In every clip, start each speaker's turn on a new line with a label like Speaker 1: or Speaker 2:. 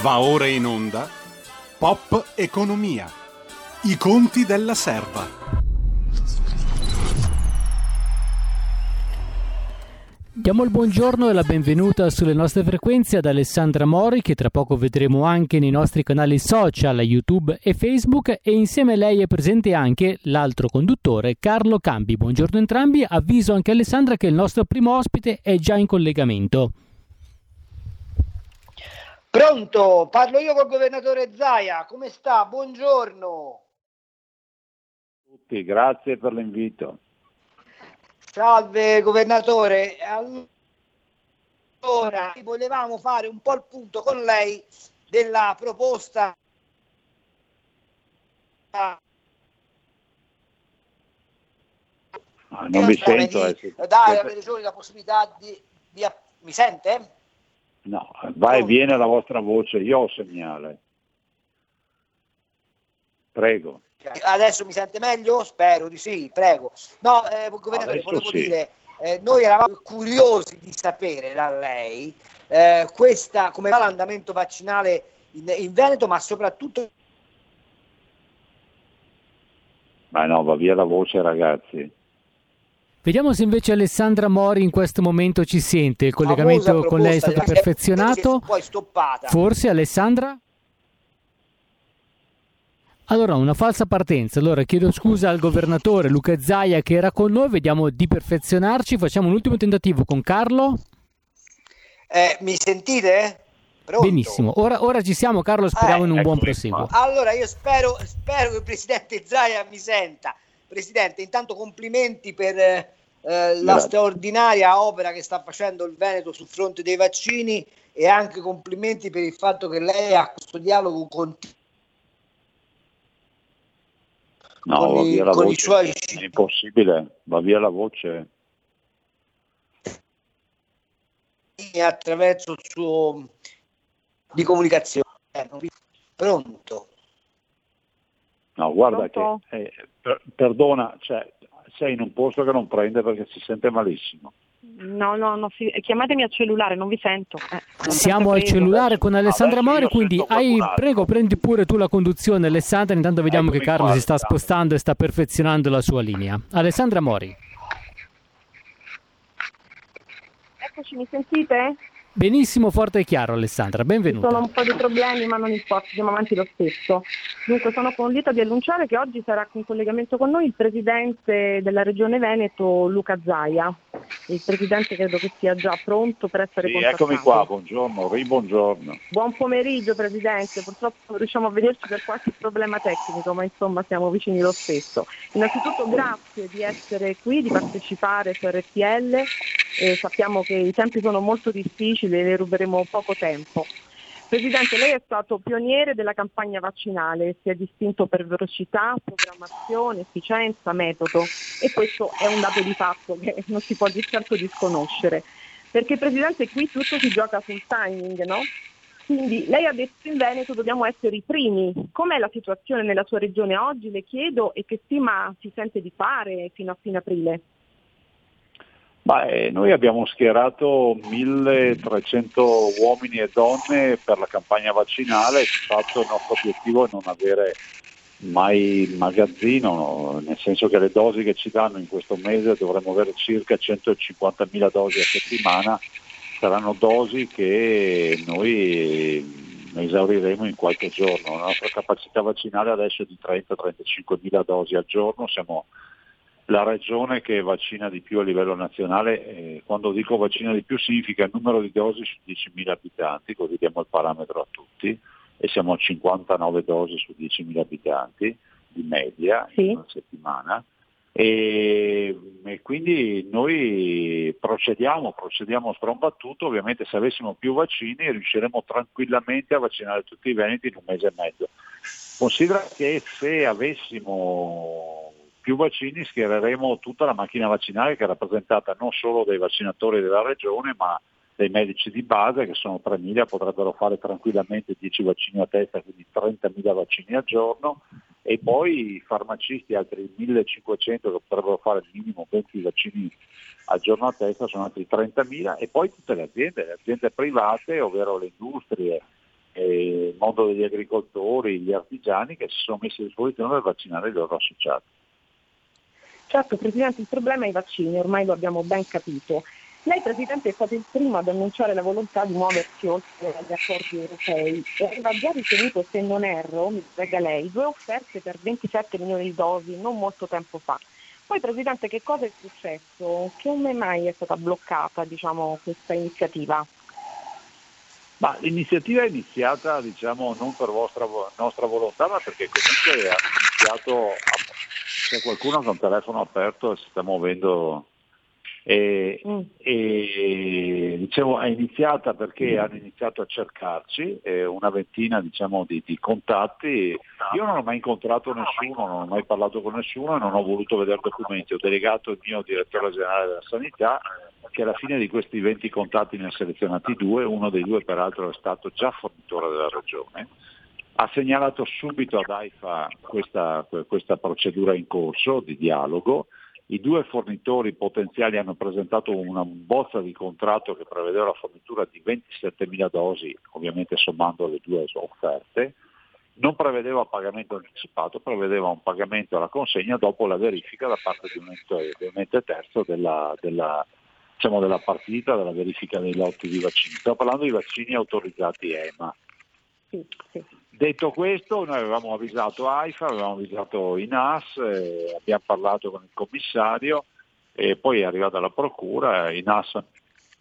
Speaker 1: Va ora in onda Pop Economia. I conti della serva.
Speaker 2: Diamo il buongiorno e la benvenuta sulle nostre frequenze ad Alessandra Mori che tra poco vedremo anche nei nostri canali social YouTube e Facebook e insieme a lei è presente anche l'altro conduttore Carlo Campi. Buongiorno entrambi, avviso anche Alessandra che il nostro primo ospite è già in collegamento.
Speaker 3: Pronto, parlo io col governatore Zaia, come sta? Buongiorno.
Speaker 4: Tutti, grazie per l'invito.
Speaker 3: Salve governatore, allora volevamo fare un po' il punto con lei della proposta
Speaker 4: ah, non vi sento.
Speaker 3: Di, eh, dare alle regioni la possibilità di, di... Mi sente?
Speaker 4: No, va e viene la vostra voce, io ho segnale. Prego.
Speaker 3: Adesso mi sente meglio? Spero di sì, prego. No, eh, governatore, Adesso volevo sì. dire, eh, noi eravamo curiosi di sapere da lei eh, questa, come va l'andamento vaccinale in, in Veneto, ma soprattutto...
Speaker 4: Ma no, va via la voce ragazzi.
Speaker 2: Vediamo se invece Alessandra Mori in questo momento ci sente. Il collegamento con lei è stato perfezionato. Forse Alessandra? Allora, una falsa partenza. Allora, chiedo scusa al governatore Luca Zaia che era con noi. Vediamo di perfezionarci. Facciamo un ultimo tentativo con Carlo.
Speaker 3: Eh, mi sentite?
Speaker 2: Pronto? Benissimo, ora, ora, ci siamo Carlo, speriamo eh, in un buon proseguo.
Speaker 3: Allora io spero, spero, che il Presidente Zaia mi senta. Presidente, intanto complimenti per eh, la straordinaria opera che sta facendo il Veneto sul fronte dei vaccini e anche complimenti per il fatto che lei ha questo dialogo continuo
Speaker 4: No, va via la voce. Suoi... È impossibile, va via la voce.
Speaker 3: Attraverso il suo di comunicazione. Pronto?
Speaker 4: No, guarda Pronto? che, eh, per, perdona, cioè, sei in un posto che non prende perché si sente malissimo.
Speaker 5: No, no, no si, chiamatemi al cellulare, non vi sento. Eh,
Speaker 2: Siamo al cellulare con Alessandra Mori, quindi hai, prego prendi pure tu la conduzione Alessandra, intanto vediamo Eccomi che Carlo qua, si sta spostando e sta perfezionando la sua linea. Alessandra Mori.
Speaker 5: Eccoci, mi sentite?
Speaker 2: Benissimo, forte e chiaro Alessandra, benvenuta.
Speaker 5: Ci sono un po' di problemi ma non importa, andiamo avanti lo stesso. Dunque sono contenta di annunciare che oggi sarà in collegamento con noi il Presidente della Regione Veneto Luca Zaia. Il Presidente credo che sia già pronto per essere
Speaker 4: sì,
Speaker 5: contattato.
Speaker 4: eccomi qua, buongiorno, ribuongiorno.
Speaker 5: Buon pomeriggio Presidente, purtroppo non riusciamo a vederci per qualche problema tecnico ma insomma siamo vicini lo stesso. Innanzitutto grazie di essere qui, di partecipare su RTL, eh, sappiamo che i tempi sono molto difficili difficile, le ruberemo poco tempo. Presidente, lei è stato pioniere della campagna vaccinale, si è distinto per velocità, programmazione, efficienza, metodo e questo è un dato di fatto che non si può di certo disconoscere. Perché Presidente qui tutto si gioca sul timing, no? Quindi lei ha detto in Veneto dobbiamo essere i primi. Com'è la situazione nella sua regione oggi? Le chiedo e che stima si sente di fare fino a fine aprile?
Speaker 4: Beh, noi abbiamo schierato 1300 uomini e donne per la campagna vaccinale, di fatto il nostro obiettivo è non avere mai magazzino, nel senso che le dosi che ci danno in questo mese dovremmo avere circa 150.000 dosi a settimana, saranno dosi che noi esauriremo in qualche giorno. La nostra capacità vaccinale adesso è di 30-35 mila dosi al giorno, siamo la regione che vaccina di più a livello nazionale, eh, quando dico vaccina di più significa il numero di dosi su 10.000 abitanti, così diamo il parametro a tutti, e siamo a 59 dosi su 10.000 abitanti di media sì. in una settimana. E, e, quindi noi procediamo, procediamo strombattuto, ovviamente se avessimo più vaccini riusciremo tranquillamente a vaccinare tutti i veneti in un mese e mezzo. Considera che se avessimo più vaccini schiereremo tutta la macchina vaccinale che è rappresentata non solo dai vaccinatori della regione ma dei medici di base che sono 3.000, potrebbero fare tranquillamente 10 vaccini a testa, quindi 30.000 vaccini al giorno e poi i farmacisti, altri 1.500 che potrebbero fare il minimo 20 vaccini al giorno a testa, sono altri 30.000 e poi tutte le aziende, le aziende private, ovvero le industrie il mondo degli agricoltori, gli artigiani che si sono messi a disposizione per vaccinare i loro associati.
Speaker 5: Certo Presidente, il problema è i vaccini, ormai lo abbiamo ben capito. Lei Presidente è stato il primo ad annunciare la volontà di muoversi oltre agli accordi europei e aveva già ricevuto, se non erro, mi spiega lei, due offerte per 27 milioni di dosi non molto tempo fa. Poi Presidente che cosa è successo? Come mai è stata bloccata diciamo, questa iniziativa?
Speaker 4: Ma l'iniziativa è iniziata diciamo, non per vostra, nostra volontà, ma perché comunque ha iniziato, a, c'è qualcuno con telefono aperto e si sta muovendo e, mm. e diciamo, è iniziata perché mm. hanno iniziato a cercarci eh, una ventina diciamo, di, di, contatti. Io non ho mai incontrato nessuno, non ho mai parlato con nessuno e non ho voluto vedere documenti. Ho delegato il mio direttore generale della sanità che alla fine di questi 20 contatti ne ha selezionati due, uno dei due peraltro è stato già fornitore della regione. Ha segnalato subito ad AIFA questa, questa procedura in corso di dialogo i due fornitori potenziali hanno presentato una bozza di contratto che prevedeva la fornitura di 27.000 dosi, ovviamente sommando le due offerte. Non prevedeva pagamento anticipato, prevedeva un pagamento alla consegna dopo la verifica da parte di un ente, terzo della, della, diciamo della partita, della verifica dei lotti di vaccini. Sto parlando di vaccini autorizzati EMA. Sì, sì. Detto questo, noi avevamo avvisato AIFA, avevamo avvisato i NAS, eh, abbiamo parlato con il commissario e poi è arrivata la procura, i NAS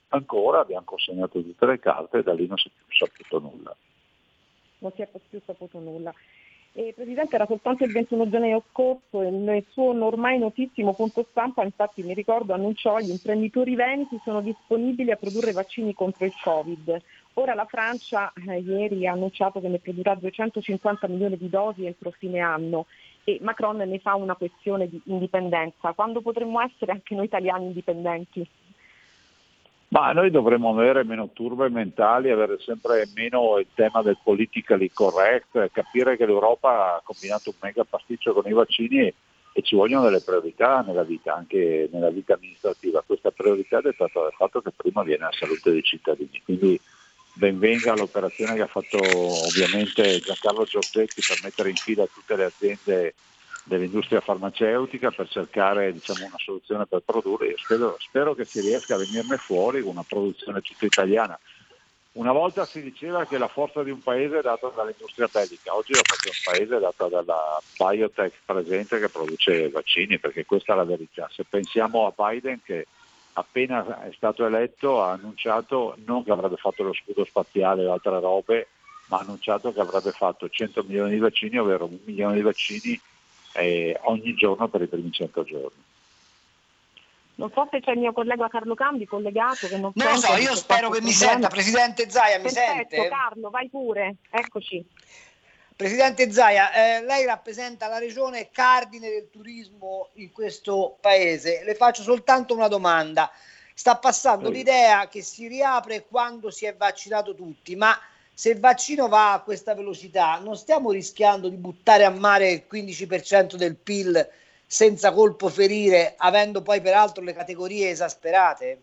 Speaker 4: ancora, abbiamo consegnato tutte le carte e da lì non si è più saputo nulla.
Speaker 5: Non si è più saputo nulla. Eh, Presidente, era soltanto il 21 gennaio scorso e nel suo ormai notissimo punto stampa, infatti mi ricordo, annunciò che gli imprenditori veneti sono disponibili a produrre vaccini contro il Covid. Ora la Francia eh, ieri ha annunciato che ne produrrà 250 milioni di dosi entro fine anno e Macron ne fa una questione di indipendenza. Quando potremmo essere anche noi italiani indipendenti?
Speaker 4: Ma noi dovremmo avere meno turbe mentali, avere sempre meno il tema del politically correct, capire che l'Europa ha combinato un mega pasticcio con i vaccini e ci vogliono delle priorità nella vita, anche nella vita amministrativa. Questa priorità è dettata dal fatto che prima viene la salute dei cittadini. Quindi benvenga l'operazione che ha fatto ovviamente Giancarlo Giorgetti per mettere in fila tutte le aziende dell'industria farmaceutica per cercare diciamo, una soluzione per produrre. Io spero, spero, che si riesca a venirne fuori con una produzione tutta italiana. Una volta si diceva che la forza di un paese è data dall'industria bellica, oggi la forza di un paese è data dalla biotech presente che produce vaccini, perché questa è la verità. Se pensiamo a Biden che appena è stato eletto ha annunciato non che avrebbe fatto lo scudo spaziale o altre robe, ma ha annunciato che avrebbe fatto 100 milioni di vaccini, ovvero un milione di vaccini eh, ogni giorno per i primi 100 giorni.
Speaker 5: Non so se c'è il mio collega Carlo Cambi collegato che non,
Speaker 3: non lo so, io spero che mi senta, Presidente Zaia, mi
Speaker 5: Perfetto,
Speaker 3: sente?
Speaker 5: Carlo, vai pure, eccoci.
Speaker 3: Presidente Zaia, eh, lei rappresenta la regione cardine del turismo in questo paese. Le faccio soltanto una domanda. Sta passando sì. l'idea che si riapre quando si è vaccinato tutti, ma se il vaccino va a questa velocità, non stiamo rischiando di buttare a mare il 15% del PIL senza colpo ferire, avendo poi peraltro le categorie esasperate?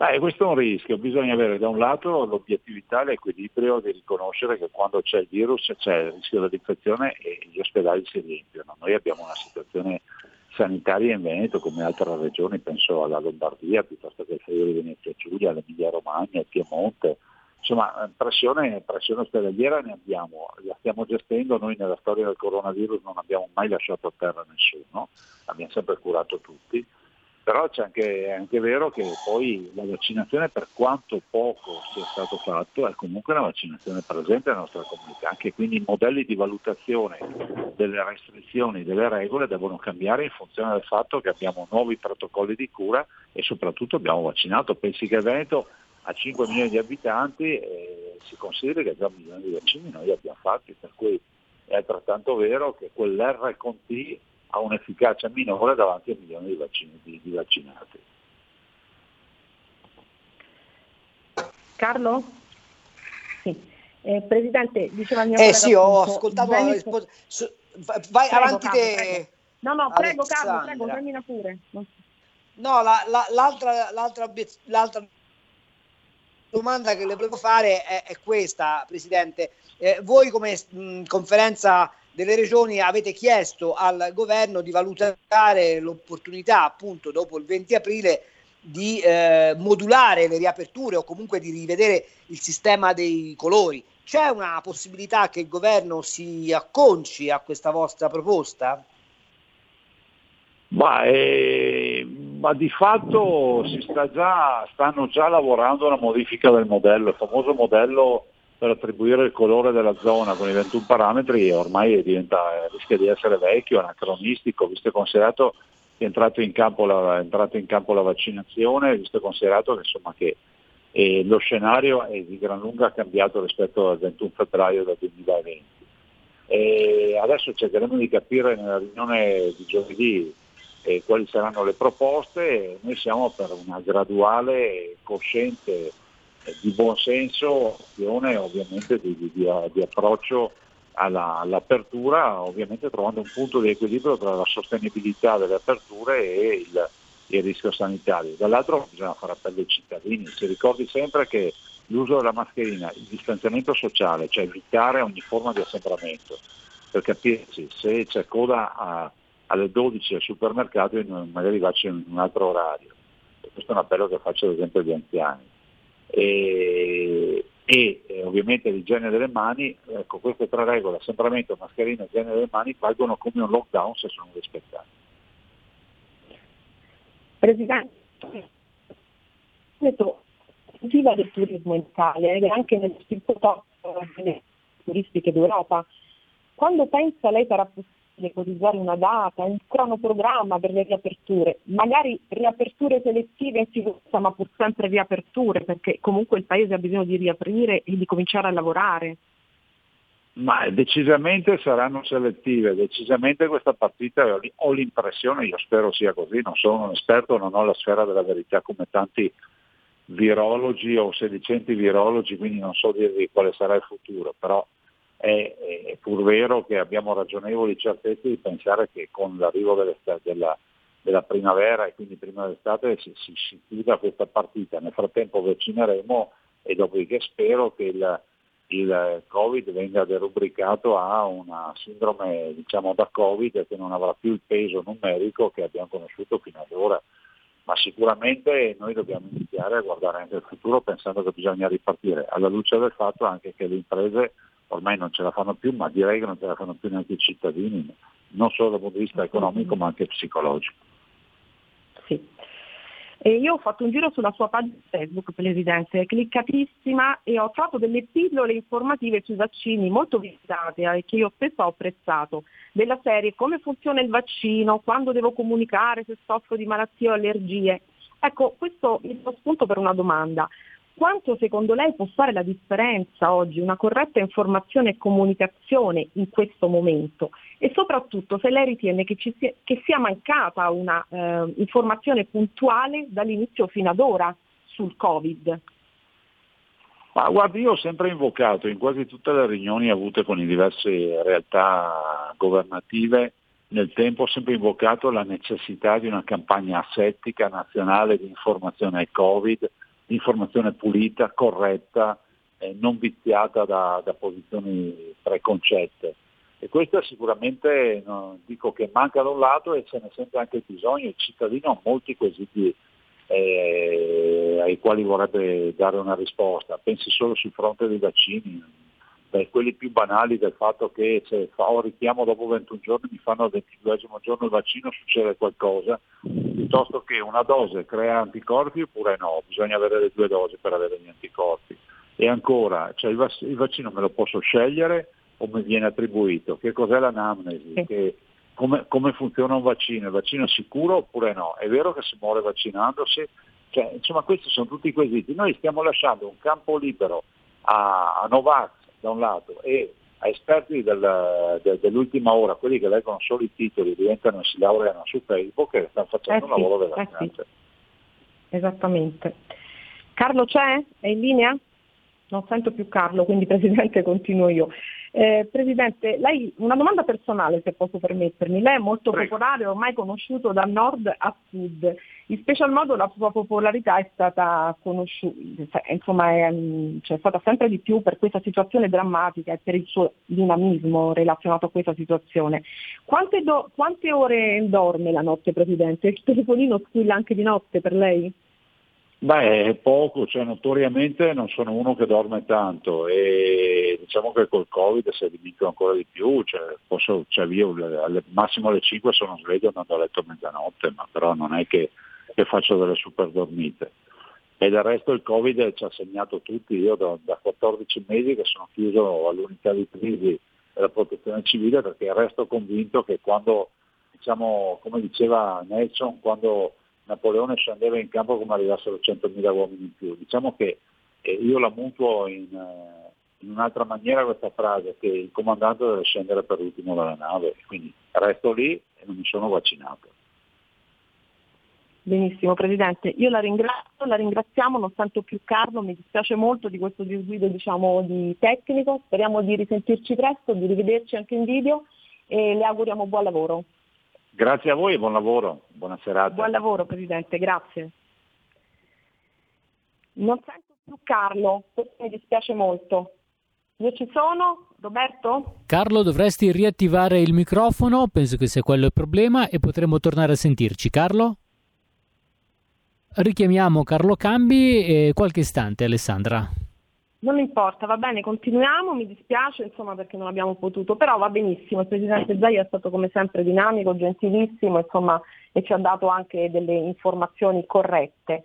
Speaker 4: Beh, questo è un rischio, bisogna avere da un lato l'obiettività l'equilibrio di riconoscere che quando c'è il virus c'è il rischio dell'infezione e gli ospedali si riempiono. Noi abbiamo una situazione sanitaria in Veneto come altre regioni, penso alla Lombardia piuttosto che il Friuli Venezia Giulia, l'Emilia Romagna, il Piemonte, Insomma, pressione, pressione ospedaliera ne abbiamo, la stiamo gestendo, noi nella storia del coronavirus non abbiamo mai lasciato a terra nessuno, abbiamo sempre curato tutti, però c'è anche, è anche vero che poi la vaccinazione per quanto poco sia stato fatto è comunque una vaccinazione presente nella nostra comunità, anche quindi i modelli di valutazione delle restrizioni, delle regole devono cambiare in funzione del fatto che abbiamo nuovi protocolli di cura e soprattutto abbiamo vaccinato, pensi che Veneto a 5 milioni di abitanti e si considera che già un milione di vaccini noi abbiamo fatti, per cui è altrettanto vero che quell'R con T ha un'efficacia minore davanti a milioni di, vaccini, di, di vaccinati.
Speaker 5: Carlo? Sì. Eh, Presidente, diceva il mio
Speaker 3: Eh sì, ho ascoltato la risposta. Vai prego, avanti
Speaker 5: Carlo, te. Prego. No, no, prego Alexandra. Carlo, prego, termina pure.
Speaker 3: No, la, la, l'altra, l'altra, l'altra domanda che le volevo fare è, è questa, Presidente. Eh, voi come mh, conferenza delle regioni avete chiesto al governo di valutare l'opportunità, appunto, dopo il 20 aprile, di eh, modulare le riaperture o comunque di rivedere il sistema dei colori. C'è una possibilità che il governo si acconci a questa vostra proposta?
Speaker 4: Ma, eh, ma di fatto sta già, stanno già lavorando a una modifica del modello, il famoso modello per attribuire il colore della zona con i 21 parametri ormai diventa, rischia di essere vecchio, anacronistico, visto e considerato è entrato in campo la, in campo la vaccinazione, visto e considerato che, insomma, che eh, lo scenario è di gran lunga cambiato rispetto al 21 febbraio del 2020. E adesso cercheremo di capire nella riunione di giovedì eh, quali saranno le proposte, noi siamo per una graduale, cosciente, eh, di buonsenso azione ovviamente di, di, di, approccio alla, all'apertura, ovviamente trovando un punto di equilibrio tra la sostenibilità delle aperture e il, il rischio sanitario. Dall'altro bisogna fare appello ai cittadini, si ricordi sempre che l'uso della mascherina, il distanziamento sociale, cioè evitare ogni forma di assembramento, per capirci se c'è coda a, alle 12 al supermercato magari faccio in un altro orario. Questo è un appello che faccio ad esempio agli anziani. E, e eh, ovviamente l'igiene delle mani, ecco, queste tre regole, assembramento, mascherina e igiene delle mani, valgono come un lockdown se sono rispettate.
Speaker 5: Presidente, viva del turismo in Italia ed è anche nel circuito turistiche d'Europa. Quando pensa lei sarà possibile ipotizzare una data, un cronoprogramma per le riaperture, magari riaperture selettive in sicurezza, ma pur sempre riaperture, perché comunque il Paese ha bisogno di riaprire e di cominciare a lavorare.
Speaker 4: Ma decisamente saranno selettive, decisamente questa partita ho l'impressione, io spero sia così, non sono un esperto, non ho la sfera della verità come tanti virologi o sedicenti virologi, quindi non so dirvi quale sarà il futuro, però è, è, pur vero che abbiamo ragionevoli certezze di pensare che con l'arrivo della, della primavera e quindi prima dell'estate si, si, si chiuda questa partita. Nel frattempo vaccineremo e dopodiché spero che il, il Covid venga derubricato a una sindrome diciamo, da Covid che non avrà più il peso numerico che abbiamo conosciuto fino ad ora. Ma sicuramente noi dobbiamo iniziare a guardare anche al futuro pensando che bisogna ripartire, alla luce del fatto anche che le imprese ormai non ce la fanno più, ma direi che non ce la fanno più neanche i cittadini, non solo dal punto di vista economico ma anche psicologico.
Speaker 5: Sì. E io ho fatto un giro sulla sua pagina Facebook, Presidente, cliccatissima e ho trovato delle pillole informative sui vaccini molto visitate e eh, che io spesso ho apprezzato, della serie come funziona il vaccino, quando devo comunicare se soffro di malattie o allergie. Ecco, questo mi dà spunto per una domanda quanto secondo lei può fare la differenza oggi una corretta informazione e comunicazione in questo momento e soprattutto se lei ritiene che, sia, che sia mancata una eh, informazione puntuale dall'inizio fino ad ora sul Covid.
Speaker 4: Ma guardi, io ho sempre invocato in quasi tutte le riunioni avute con le diverse realtà governative nel tempo ho sempre invocato la necessità di una campagna asettica nazionale di informazione al Covid, informazione pulita, corretta, eh, non viziata da, da, posizioni preconcette. E questo sicuramente no, dico che manca da un lato e se ne sente anche bisogno, il cittadino ha molti quesiti eh, ai quali vorrebbe dare una risposta, pensi solo sul fronte dei vaccini, Beh, quelli più banali del fatto che se fa un richiamo dopo 21 giorni mi fanno al 22 giorno il vaccino succede qualcosa, piuttosto che una dose crea anticorpi oppure no, bisogna avere le due dosi per avere gli anticorpi. E ancora, cioè il, vac- il vaccino me lo posso scegliere o mi viene attribuito? Che cos'è l'anamnesi? Che, come, come, funziona un vaccino? Il vaccino è sicuro oppure no? È vero che si muore vaccinandosi? Cioè, insomma, questi sono tutti i quesiti. Noi stiamo lasciando un campo libero a, a Novax da un lato e a esperti del, de, dell'ultima ora, quelli che leggono solo i titoli, diventano e si laureano su Facebook e stanno facendo eh un lavoro veramente. Eh
Speaker 5: sì. Esattamente. Carlo c'è? È in linea? Non sento più Carlo, quindi Presidente continuo io. Eh, Presidente, lei, una domanda personale se posso permettermi. Lei è molto Prego. popolare, ormai conosciuto da nord a sud. In special modo la sua popolarità è stata conosciuta, insomma è, mm, cioè, è stata sempre di più per questa situazione drammatica e per il suo dinamismo relazionato a questa situazione. Quante, do, quante ore dorme la notte, Presidente? Il telefonino squilla anche di notte per lei?
Speaker 4: Beh, è poco, cioè notoriamente non sono uno che dorme tanto e diciamo che col Covid si è diminuito ancora di più, cioè, posso, cioè io al massimo alle 5 sono sveglio andando a letto a mezzanotte, ma però non è che, che faccio delle super dormite. E del resto il Covid ci ha segnato tutti, io da, da 14 mesi che sono chiuso all'unità di crisi della protezione civile perché resto convinto che quando, diciamo, come diceva Nelson, quando Napoleone scendeva in campo come arrivassero 100.000 uomini in più. Diciamo che eh, io la mutuo in, eh, in, un'altra maniera questa frase, che il comandante deve scendere per ultimo dalla nave, quindi resto lì e non mi sono vaccinato.
Speaker 5: Benissimo Presidente, io la ringrazio, la ringraziamo, non sento più Carlo, mi dispiace molto di questo disguido diciamo, di tecnico, speriamo di risentirci presto, di rivederci anche in video e le auguriamo buon lavoro.
Speaker 4: Grazie a voi e buon lavoro, buona serata.
Speaker 5: Buon lavoro Presidente, grazie. Non sento più Carlo, mi dispiace molto. Io ci sono, Roberto?
Speaker 2: Carlo, dovresti riattivare il microfono, penso che sia quello il problema e potremo tornare a sentirci. Carlo? Richiamiamo Carlo Cambi e qualche istante, Alessandra.
Speaker 5: Non importa, va bene, continuiamo, mi dispiace insomma perché non abbiamo potuto, però va benissimo, il Presidente Zaia è stato come sempre dinamico, gentilissimo insomma, e ci ha dato anche delle informazioni corrette.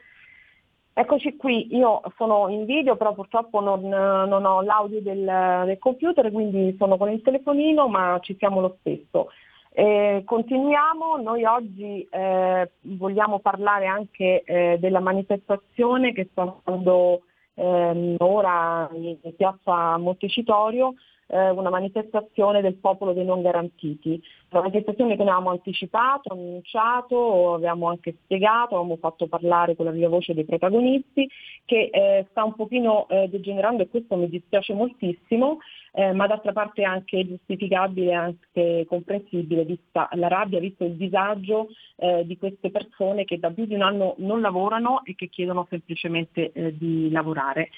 Speaker 5: Eccoci qui, io sono in video, però purtroppo non, non ho l'audio del, del, computer, quindi sono con il telefonino, ma ci siamo lo stesso. Eh, continuiamo, noi oggi eh, vogliamo parlare anche eh, della manifestazione che sta andando ehm, ora in piazza Montecitorio eh, una manifestazione del popolo dei non garantiti, una manifestazione che noi avevamo anticipato, annunciato, abbiamo anche spiegato, abbiamo fatto parlare con la viva voce dei protagonisti, che eh, sta un pochino eh, degenerando e questo mi dispiace moltissimo, eh, ma d'altra parte è anche giustificabile anche comprensibile vista la rabbia, visto il disagio eh, di queste persone che da più di un anno non lavorano e che chiedono semplicemente eh, di lavorare.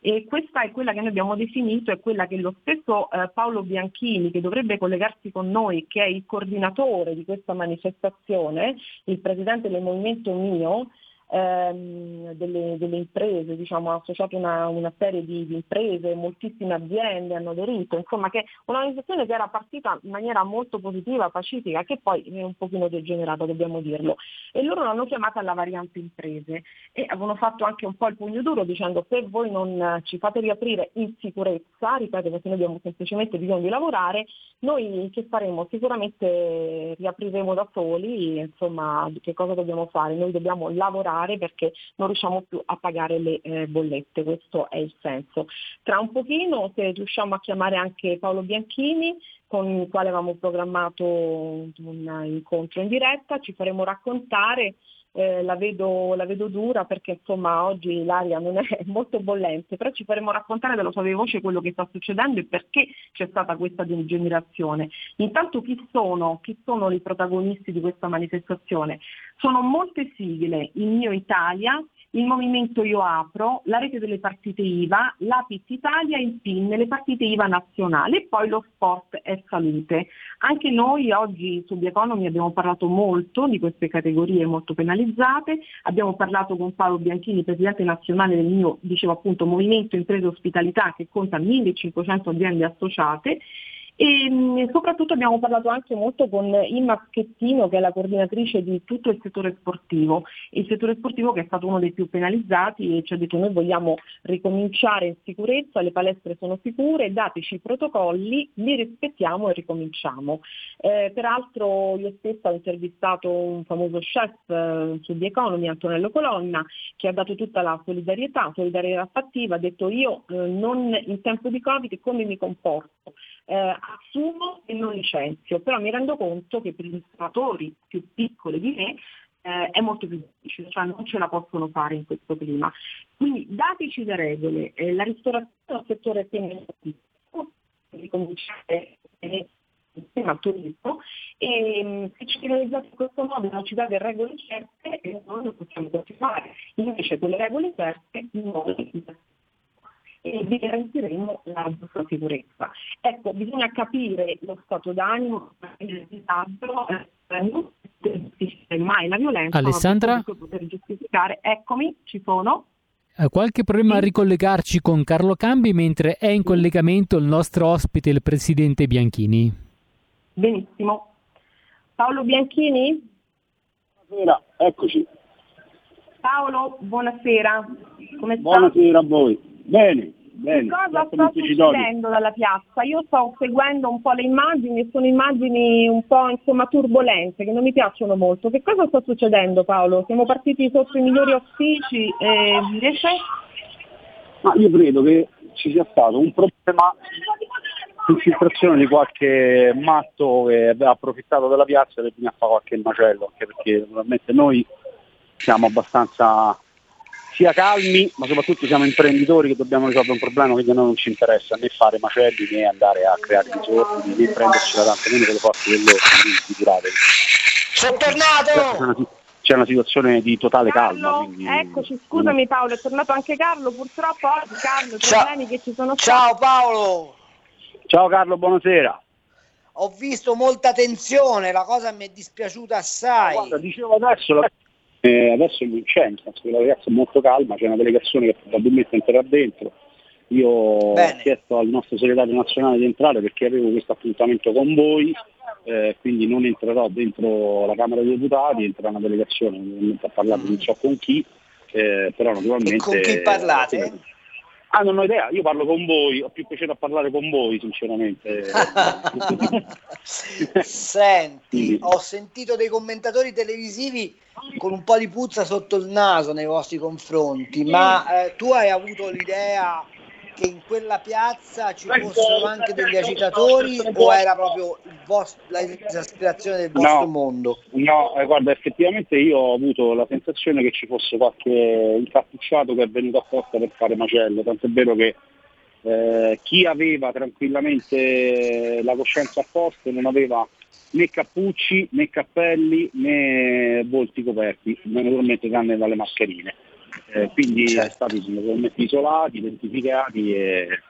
Speaker 5: E questa è quella che noi abbiamo definito, è quella che lo stesso eh, Paolo Bianchini, che dovrebbe collegarsi con noi, che è il coordinatore di questa manifestazione, il presidente del Movimento Mio, ehm, delle, delle, imprese, diciamo, ha associato una, una serie di, di, imprese, moltissime aziende hanno aderito, insomma che un'organizzazione che era partita in maniera molto positiva, pacifica, che poi è un pochino degenerata, dobbiamo dirlo. E loro l'hanno chiamata la variante imprese e avevano fatto anche un po' il pugno duro dicendo se voi non ci fate riaprire in sicurezza, ripeto perché noi abbiamo semplicemente bisogno di lavorare, noi che faremo? Sicuramente riapriremo da soli, insomma che cosa dobbiamo fare? Noi dobbiamo lavorare fare perché non riusciamo più a pagare le eh, bollette, questo è il senso. Tra un pochino se riusciamo a chiamare anche Paolo Bianchini con il quale avevamo programmato un incontro in diretta, ci faremo raccontare eh, la, vedo, la, vedo, dura perché insomma oggi l'aria non è molto bollente, però ci faremo raccontare dalla sua voce quello che sta succedendo e perché c'è stata questa degenerazione. Intanto chi sono, chi sono i protagonisti di questa manifestazione? Sono molte sigle, il mio Italia, il movimento Io Apro, la rete delle partite IVA, l'Apit Italia, il PIN, le partite IVA nazionali e poi lo sport e salute. Anche noi oggi su The Economy abbiamo parlato molto di queste categorie molto penalizzate, abbiamo parlato con Paolo Bianchini, presidente nazionale del mio, dicevo appunto, Movimento Imprese Ospitalità che conta 1500 aziende associate e mm, soprattutto abbiamo parlato anche molto con Imma Schettino che è la coordinatrice di tutto il settore sportivo, il settore sportivo che è stato uno dei più penalizzati e ci ha detto noi vogliamo ricominciare in sicurezza, le palestre sono sicure, dateci i protocolli, li rispettiamo e ricominciamo. Eh, peraltro io stessa ho intervistato un famoso chef eh, su The Economy, Antonello Colonna, che ha dato tutta la solidarietà, solidarietà fattiva, ha detto io eh, non in tempo di Covid come mi comporto eh, assumo e non licenzio, però mi rendo conto che per i ristoratori più piccoli di me eh, è molto più difficile, cioè non ce la possono fare in questo clima. Quindi dateci le regole, eh, la ristorazione è un settore tenuto cominciare insieme al turismo e mm, se ci realizzate in questo modo una città delle regole certe noi lo possiamo continuare. Invece quelle regole certe noi e vi garantiremo la vostra sicurezza. Ecco, bisogna capire lo stato d'animo, il disagio, eh, non giustificare mai la violenza,
Speaker 2: Alessandra?
Speaker 5: per poter giustificare. Eccomi, ci sono.
Speaker 2: Ha qualche problema a ricollegarci con Carlo Cambi mentre è in collegamento il nostro ospite, il presidente Bianchini?
Speaker 5: Benissimo. Paolo Bianchini?
Speaker 6: Buonasera, eccoci.
Speaker 5: Paolo, buonasera. Come sta?
Speaker 6: Buonasera a voi. Bene, bene.
Speaker 5: Che cosa sta succedendo dalla piazza? Io sto seguendo un po' le immagini e sono immagini un po' insomma turbolente che non mi piacciono molto. Che cosa sta succedendo Paolo? Siamo partiti sotto i migliori auspici e invece?
Speaker 6: Ma io credo che ci sia stato un problema di infiltrazione di qualche matto che aveva approfittato della piazza per venire a fare qualche macello, anche perché naturalmente noi siamo abbastanza sia calmi, ma soprattutto siamo imprenditori che dobbiamo risolvere un problema che a noi non ci interessa né fare macelli né andare a creare disordini né prenderci la tanta meno con le forze dell'ordine, quindi figuratevi.
Speaker 3: Sono
Speaker 6: C'è
Speaker 3: tornato!
Speaker 6: una, c'è una situazione di totale calma.
Speaker 5: Carlo,
Speaker 6: quindi-
Speaker 5: eccoci, scusami Paolo, è tornato anche Carlo, purtroppo oggi Carlo, problemi che ci sono stati.
Speaker 3: Ciao Paolo!
Speaker 6: Ciao Carlo, buonasera.
Speaker 3: Ho visto molta tensione, la cosa mi è dispiaciuta assai.
Speaker 6: Guarda, dicevo adesso, la- eh, adesso non c'è, nel senso che la ragazza è molto calma, c'è una delegazione che probabilmente entrerà dentro. Io ho
Speaker 3: Bene.
Speaker 6: chiesto al nostro segretario nazionale di entrare perché avevo questo appuntamento con voi, eh, quindi non entrerò dentro la Camera dei Deputati, entrerà una delegazione, a parlare non so con chi, eh, però naturalmente...
Speaker 3: E con chi parlate?
Speaker 6: Ah, non ho idea, io parlo con voi, ho più piacere a parlare con voi, sinceramente.
Speaker 3: Senti, ho sentito dei commentatori televisivi con un po' di puzza sotto il naso nei vostri confronti, ma eh, tu hai avuto l'idea che in quella piazza ci fossero anche degli agitatori o era proprio il vostro- l'esasperazione del vostro
Speaker 6: No.
Speaker 3: mondo?
Speaker 6: No, eh, guarda, effettivamente io ho avuto la sensazione che ci fosse qualche incappucciato che è venuto apposta per fare macello, tant'è vero che eh, chi aveva tranquillamente la coscienza a posto non aveva né cappucci, né cappelli, né volti coperti, naturalmente tranne dalle mascherine. Eh, quindi
Speaker 3: Certo.
Speaker 6: è stati naturalmente isolati, identificati e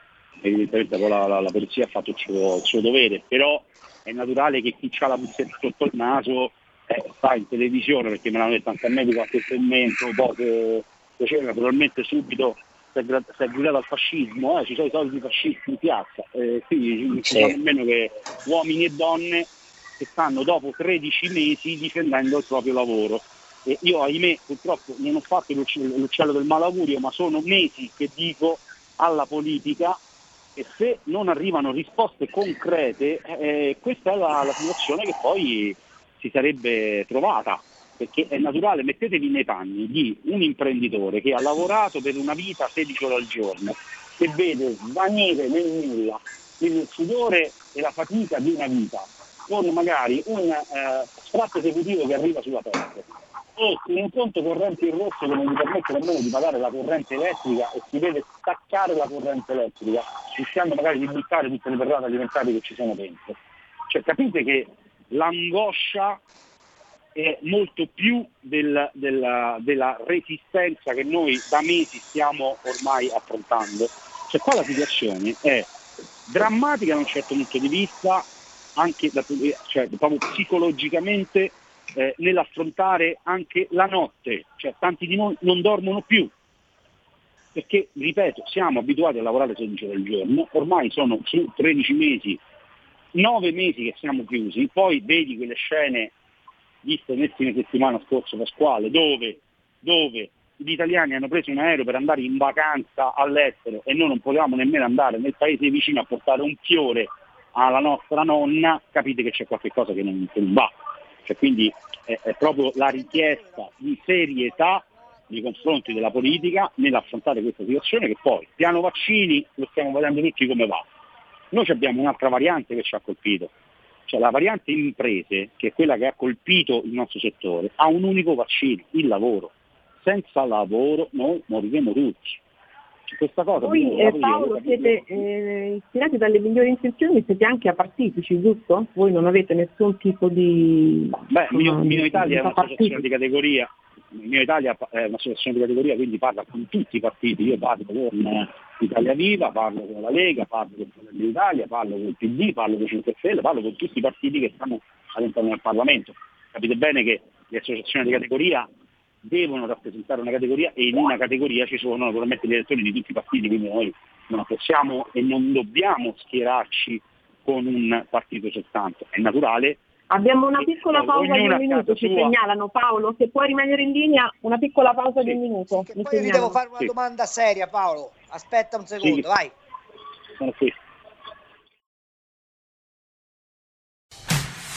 Speaker 6: evidentemente poi la, la- la polizia ha fatto il suo, il suo dovere, però è naturale che chi ha la puzzetta sotto il naso eh, sta in televisione perché me l'hanno detto anche a me di qualche commento, che piacere naturalmente subito si è, gridato al fascismo, eh, ci sono i soliti fascisti in piazza, eh, quindi non si sa nemmeno che uomini e donne che stanno dopo 13 mesi difendendo il proprio lavoro. E io ahimè purtroppo non ho fatto l'ucc- l'uccello del malaugurio, ma sono mesi che dico alla politica e se non arrivano risposte concrete, eh, questa è la, la situazione che poi si sarebbe trovata. Perché è naturale, mettetevi nei panni di un imprenditore che ha lavorato per una vita 16 ore al giorno, che vede svanire nel nulla il sudore e la fatica di una vita, con magari un eh, sfratto esecutivo che arriva sulla testa e in un conto corrente in rosso che non gli permette nemmeno di pagare la corrente elettrica e si deve staccare la corrente elettrica, rischiando magari di buttare tutte le ferrate alimentari che ci sono dentro. Cioè capite che l'angoscia è molto più del- della, della resistenza che noi da mesi stiamo ormai affrontando. Cioè qua la situazione è drammatica da un certo punto di vista, anche da- cioè, proprio psicologicamente eh, nell'affrontare anche la notte, cioè tanti di noi non dormono più, perché, ripeto, siamo abituati a lavorare 16 ore al giorno, ormai sono su 13 mesi, 9 mesi che siamo chiusi, poi vedi quelle scene viste nel fine settimana scorso Pasquale, dove, dove gli italiani hanno preso un aereo per andare in vacanza all'estero e noi non potevamo nemmeno andare nel paese vicino a portare un fiore alla nostra nonna, capite che c'è qualcosa che non, che non va. Cioè, quindi è, è proprio la richiesta di serietà nei confronti della politica nell'affrontare questa situazione che poi, piano vaccini, lo stiamo vedendo tutti come va. Noi abbiamo un'altra variante che ci ha colpito, cioè la variante imprese, che è quella che ha colpito il nostro settore, ha un unico vaccino, il lavoro. Senza lavoro noi moriremo tutti. Questa cosa.
Speaker 5: Voi eh, Paolo siete eh, ispirati dalle migliori intenzioni, siete anche apartitici, giusto? Voi non avete nessun tipo di...
Speaker 6: Beh, Mio, Mio Italia è un'associazione di categoria, Mio Italia è un'associazione di categoria, quindi parla con tutti i partiti, io parlo con Italia Viva, parlo con la Lega, parlo con Fratelli d'Italia, parlo con il PD, parlo con 5 Stelle, parlo con tutti i partiti che stanno all'interno del Parlamento. Capite bene che le associazioni di categoria devono rappresentare una categoria e in una categoria ci sono naturalmente gli elettori di tutti i partiti, quindi noi non possiamo e non dobbiamo schierarci con un partito soltanto. È naturale.
Speaker 5: Abbiamo una piccola pausa di un minuto, ci sua. segnalano. Paolo, se puoi rimanere in linea, una piccola pausa sì. di un minuto.
Speaker 3: Sì, poi vi devo fare una sì. domanda seria, Paolo. Aspetta un secondo, vai.
Speaker 6: Sono qui.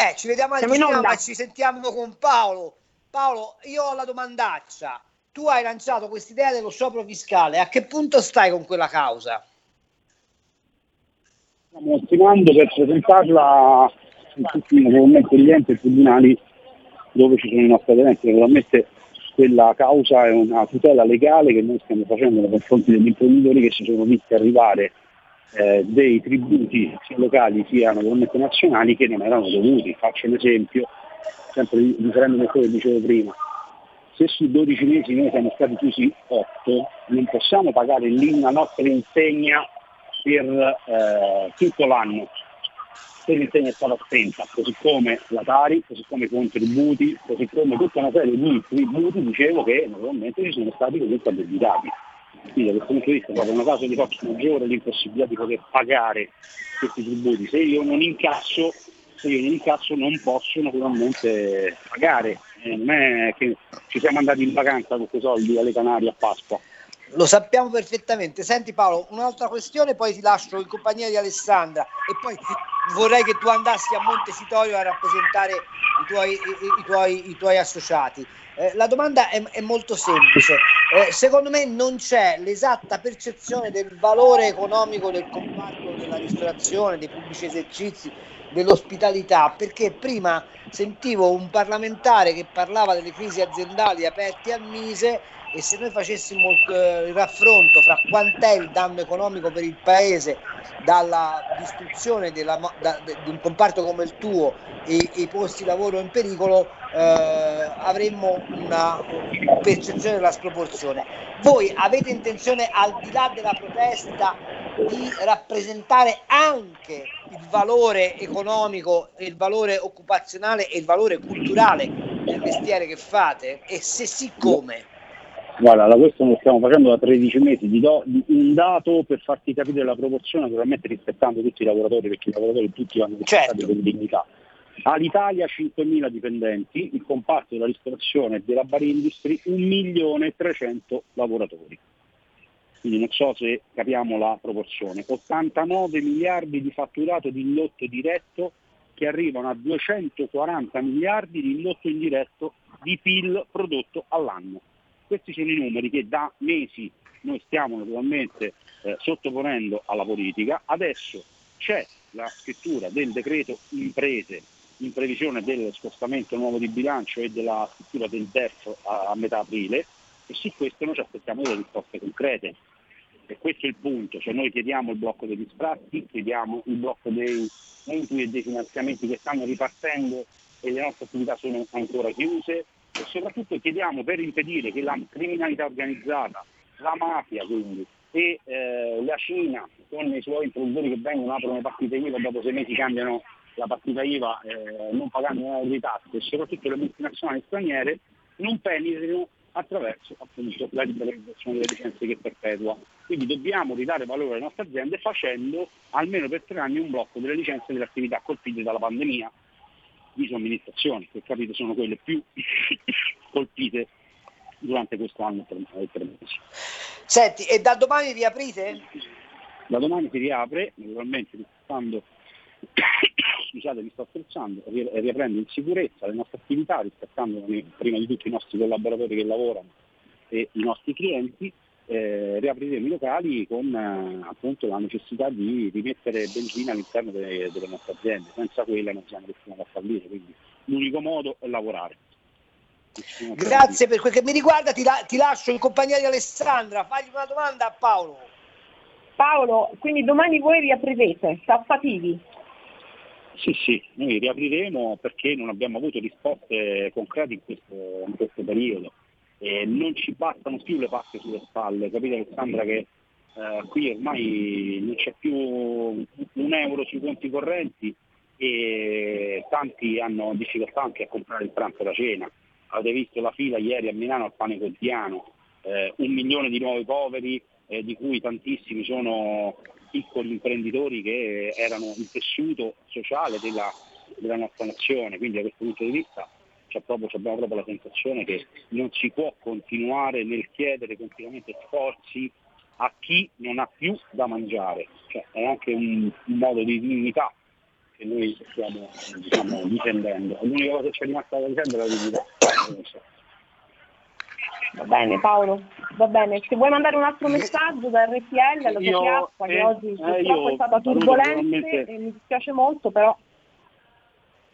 Speaker 3: Eh, ci vediamo al cinema e ci sentiamo con Paolo. Paolo, io ho la domandaccia. Tu hai lanciato questa idea dello sciopero fiscale. A che punto stai con quella causa?
Speaker 6: Stiamo ottimando per presentarla in tutti naturalmente gli enti tribunali dove ci sono i nostri aderenti. Naturalmente quella causa è una tutela legale che noi stiamo facendo nei confronti degli imprenditori che si sono visti arrivare eh, dei tributi sia locali sia nazionali che non erano dovuti. Faccio un esempio, sempre riferendomi a quello che dicevo prima. Se su 12 mesi noi siamo stati chiusi 8, non possiamo pagare la nostra insegna per eh, tutto l'anno. Se l'insegna è stata spenta, così come la Tari, così come i contributi, così come tutta una serie di tributi, dicevo che naturalmente ci sono stati comunque addebitati. Quindi da questo punto di vista proprio una causa di forza maggiore l'impossibilità di poter pagare questi tributi. Se io non incasso, se io non incasso non posso naturalmente pagare. Eh, non è che ci siamo andati in vacanza con quei soldi alle Canarie a Pasqua.
Speaker 3: Lo sappiamo perfettamente. Senti Paolo, un'altra questione, poi ti lascio in compagnia di Alessandra e poi vorrei che tu andassi a Montecitorio a rappresentare i tuoi, i, i tuoi, i tuoi associati. Eh, la domanda è, è molto semplice. Eh, secondo me non c'è l'esatta percezione del valore economico del comparto della ristorazione, dei pubblici esercizi, dell'ospitalità, perché prima sentivo un parlamentare che parlava delle crisi aziendali aperte al Mise e se noi facessimo eh, il raffronto fra quant'è il danno economico per il paese dalla distruzione della, da, di un comparto come il tuo e, e i posti di lavoro in pericolo eh, avremmo una percezione della sproporzione. Voi avete intenzione, al di là della protesta, di rappresentare anche il valore economico, il valore occupazionale e il valore culturale del mestiere che fate? E se sì, come?
Speaker 6: Guarda, da questo lo stiamo facendo da 13 mesi, ti do un dato per farti capire la proporzione, naturalmente rispettando tutti i lavoratori, perché i lavoratori tutti vanno rispettati
Speaker 3: Certo.
Speaker 6: con dignità. All'Italia 5.000 dipendenti, il comparto della ristorazione e della bar industry 1.300.000 lavoratori. Quindi non so se capiamo la proporzione. 89 miliardi di fatturato di indotto diretto che arrivano a 240 miliardi di indotto indiretto di PIL prodotto all'anno. Questi sono i numeri che da mesi noi stiamo naturalmente eh, sottoponendo alla politica. Adesso c'è la scrittura del decreto imprese in previsione del scostamento nuovo di bilancio e della scrittura del DEF a, a metà aprile e su questo noi ci aspettiamo delle risposte concrete. E questo è il punto, cioè noi chiediamo il blocco degli sfratti, chiediamo il blocco dei mutui e dei finanziamenti che stanno ripartendo e le nostre attività sono ancora chiuse e soprattutto chiediamo per impedire che la criminalità organizzata, la mafia quindi e eh, la Cina con i suoi produttori che vengono, aprono partite IVA e dopo sei mesi cambiano la partita IVA eh, non pagando un euro di tasse e soprattutto le multinazionali straniere non penetrino attraverso appunto la liberalizzazione delle licenze che perpetua. Quindi dobbiamo ridare valore alle nostre aziende facendo almeno per tre anni un blocco delle licenze delle attività colpite dalla pandemia di somministrazione, che capite sono quelle più colpite durante questo anno e tre mesi.
Speaker 3: Senti, e da domani riaprite?
Speaker 6: Da domani si riapre, naturalmente rispettando, scusate mi sto scherzando, ri- riaprendo in sicurezza le nostre attività, rispettando prima di tutto i nostri collaboratori che lavorano e i nostri clienti, eh, riapriremo i locali con eh, appunto la necessità di rimettere benzina all'interno delle, delle nostre aziende, senza quella non siamo destinati a fallire, quindi l'unico modo è lavorare.
Speaker 3: Grazie per quel che mi riguarda, ti, la- ti lascio in compagnia di Alessandra. Fagli una domanda a Paolo.
Speaker 5: Paolo, quindi domani voi riaprirete, tappativi.
Speaker 6: Sì, sì, noi riapriremo perché non abbiamo avuto risposte concrete in questo, in questo periodo. E non ci bastano più le pacche sulle spalle, capite Alessandra che eh, qui ormai non c'è più un euro sui conti correnti e tanti hanno difficoltà anche a comprare il pranzo la cena. Avete visto la fila ieri a Milano al pane quotidiano, eh, un milione di nuovi poveri, eh, di cui tantissimi sono piccoli imprenditori che erano il tessuto sociale della, della nostra nazione. Quindi da questo punto di vista c'è proprio, abbiamo proprio la sensazione che non si può continuare nel chiedere continuamente sforzi a chi non ha più da mangiare. Cioè, è anche un, un modo di dignità che noi stiamo diciamo, difendendo. L'unica cosa che ci è rimasta da difendere è la dignità.
Speaker 5: Va bene Paolo, va bene. Se vuoi mandare un altro messaggio da RPL, allo
Speaker 6: Io-
Speaker 5: Chiacqua, che
Speaker 6: eh,
Speaker 5: oggi
Speaker 6: eh,
Speaker 5: purtroppo
Speaker 6: io
Speaker 5: è stata turbolente e mi dispiace molto, però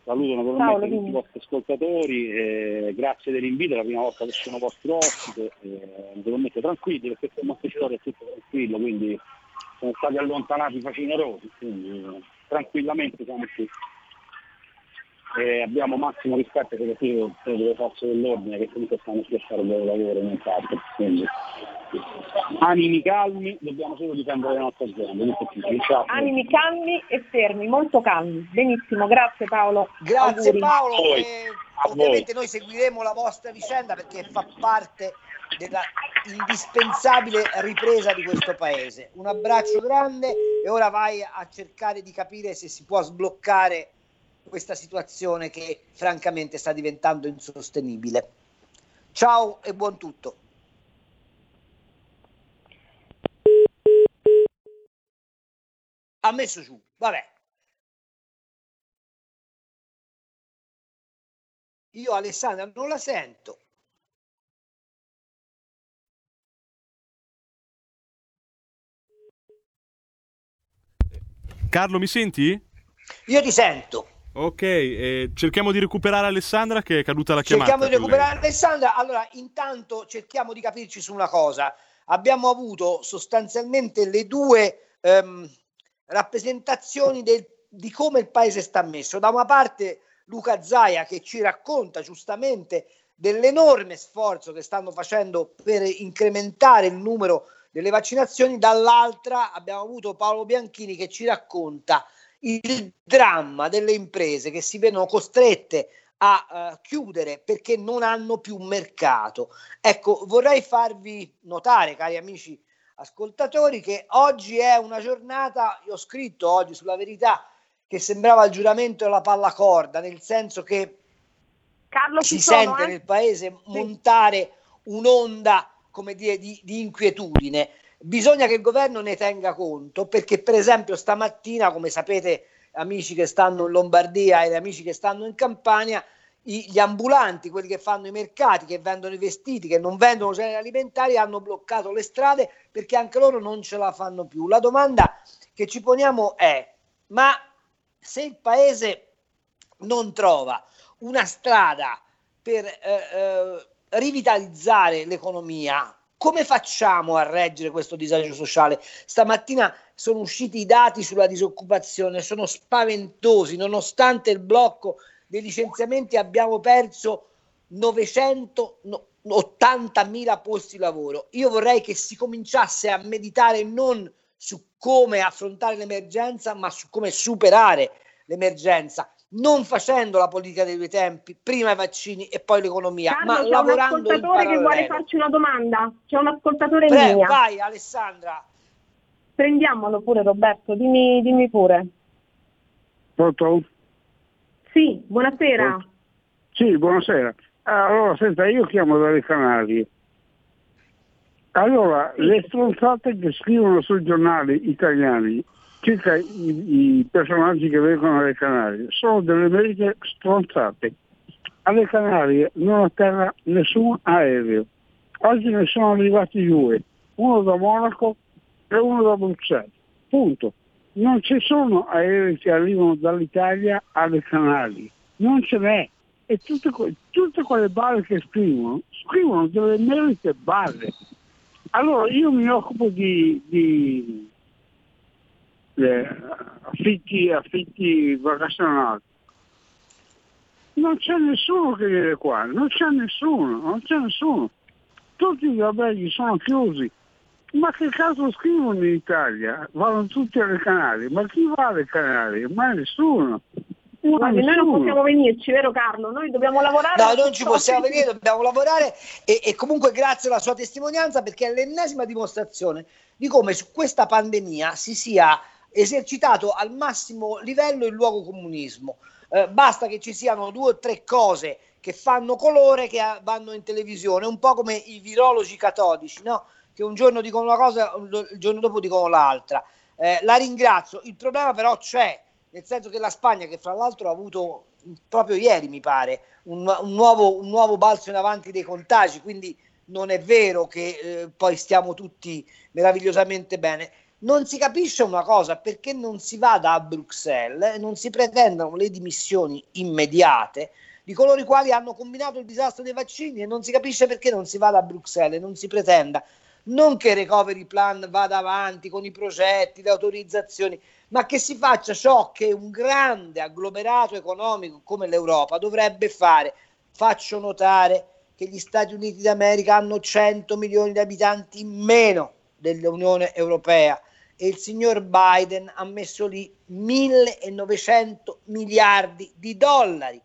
Speaker 6: Saluto naturalmente tutti i vostri ascoltatori, eh, grazie dell'invito, è la prima volta che sono vostro ospite, eh, naturalmente tranquilli perché questo Montecitorio è tutto tranquillo, quindi sono stati allontanati facinerosi, quindi eh, tranquillamente siamo qui. E abbiamo massimo rispetto per le, forze dell'ordine che comunque stanno qui a fare il loro lavoro, nient'altro. Quindi animi calmi, dobbiamo solo difendere le nostre aziende,
Speaker 5: animi calmi e fermi, molto calmi. Benissimo, grazie Paolo.
Speaker 3: Grazie
Speaker 5: Auguri.
Speaker 3: Paolo. e ovviamente noi seguiremo la vostra vicenda perché fa parte della indispensabile ripresa di questo paese. Un abbraccio grande e ora vai a cercare di capire se si può sbloccare questa situazione che francamente sta diventando insostenibile. Ciao e buon tutto. Ha messo giù, vabbè. Io Alessandra non la sento.
Speaker 7: Carlo, mi senti?
Speaker 3: Io ti sento.
Speaker 7: Ok, eh, cerchiamo di recuperare Alessandra che è caduta la chiamata.
Speaker 3: Cerchiamo di recuperare Alessandra. Allora, intanto cerchiamo di capirci su una cosa. Abbiamo avuto sostanzialmente le due ehm, rappresentazioni del- di come il paese sta messo. Da una parte Luca Zaia che ci racconta giustamente dell'enorme sforzo che stanno facendo per incrementare il numero delle vaccinazioni, dall'altra abbiamo avuto Paolo Bianchini che ci racconta il dramma delle imprese che si vedono costrette a uh, chiudere perché non hanno più mercato. Ecco, vorrei farvi notare, cari amici ascoltatori, che oggi è una giornata, io ho scritto oggi sulla verità, che sembrava il giuramento della palla corda, nel senso che
Speaker 5: Carlo,
Speaker 3: si
Speaker 5: sono,
Speaker 3: sente
Speaker 5: eh?
Speaker 3: nel paese montare un'onda come dire, di, di inquietudine. Bisogna che il governo ne tenga conto perché, per esempio, stamattina, come sapete, amici che stanno in Lombardia e amici che stanno in Campania, gli ambulanti, quelli che fanno i mercati, che vendono i vestiti, che non vendono generi alimentari, hanno bloccato le strade perché anche loro non ce la fanno più. La domanda che ci poniamo è: ma se il paese non trova una strada per eh, eh, rivitalizzare l'economia, come facciamo a reggere questo disagio sociale? Stamattina sono usciti i dati sulla disoccupazione, sono spaventosi, nonostante il blocco dei licenziamenti abbiamo perso 980.000 posti di lavoro. Io vorrei che si cominciasse a meditare non su come affrontare l'emergenza, ma su come superare l'emergenza non facendo la politica dei due tempi, prima i vaccini e poi l'economia,
Speaker 5: Carlo,
Speaker 3: ma
Speaker 5: c'è
Speaker 3: lavorando
Speaker 5: un ascoltatore che vuole farci una domanda. C'è un ascoltatore in linea.
Speaker 3: Vai Alessandra.
Speaker 5: Prendiamolo pure Roberto, dimmi, dimmi pure.
Speaker 8: Pronto?
Speaker 5: Sì, buonasera.
Speaker 8: Sì, buonasera. Allora, senta, io chiamo dalle Canarie. Allora, le stronzate che scrivono sui giornali italiani circa i, i, personaggi che vengono alle Canarie sono delle mediche stronzate. Alle Canarie non atterra nessun aereo. Oggi ne sono arrivati due, uno da Monaco e uno da Bruxelles. Punto. Non ci sono aerei che arrivano dall'Italia alle Canarie, non ce n'è. E tutte, tutte quelle balle che scrivono, scrivono delle merite balle. Allora io mi occupo di, di eh, affitti, affitti vacazionali. Non c'è nessuno che viene qua, non c'è nessuno, non c'è nessuno. Tutti gli alberghi sono chiusi. Ma che caso scrivono in Italia? Vanno tutti alle Canarie. Ma chi va alle Canarie? Ma nessuno.
Speaker 5: Guardi, noi non possiamo venirci, vero Carlo? Noi dobbiamo lavorare.
Speaker 3: No, non ci possiamo venire, dobbiamo lavorare e, e comunque grazie alla sua testimonianza perché è l'ennesima dimostrazione di come su questa pandemia si sia esercitato al massimo livello il luogo comunismo. Eh, basta che ci siano due o tre cose che fanno colore che vanno in televisione, un po' come i virologi catodici, no? che un giorno dicono una cosa, il giorno dopo dicono l'altra. Eh, la ringrazio, il problema però c'è, nel senso che la Spagna, che fra l'altro ha avuto proprio ieri, mi pare, un, un, nuovo, un nuovo, balzo in avanti dei contagi, quindi non è vero che eh, poi stiamo tutti meravigliosamente bene. Non si capisce una cosa perché non si vada a Bruxelles e non si pretendano le dimissioni immediate di coloro i quali hanno combinato il disastro dei vaccini e non si capisce perché non si vada a Bruxelles e non si pretenda non che il recovery plan vada avanti con i progetti, le autorizzazioni, ma che si faccia ciò che un grande agglomerato economico come l'Europa dovrebbe fare. Faccio notare che gli Stati Uniti d'America hanno 100 milioni di abitanti in meno dell'Unione Europea e il signor Biden ha messo lì 1900 miliardi di dollari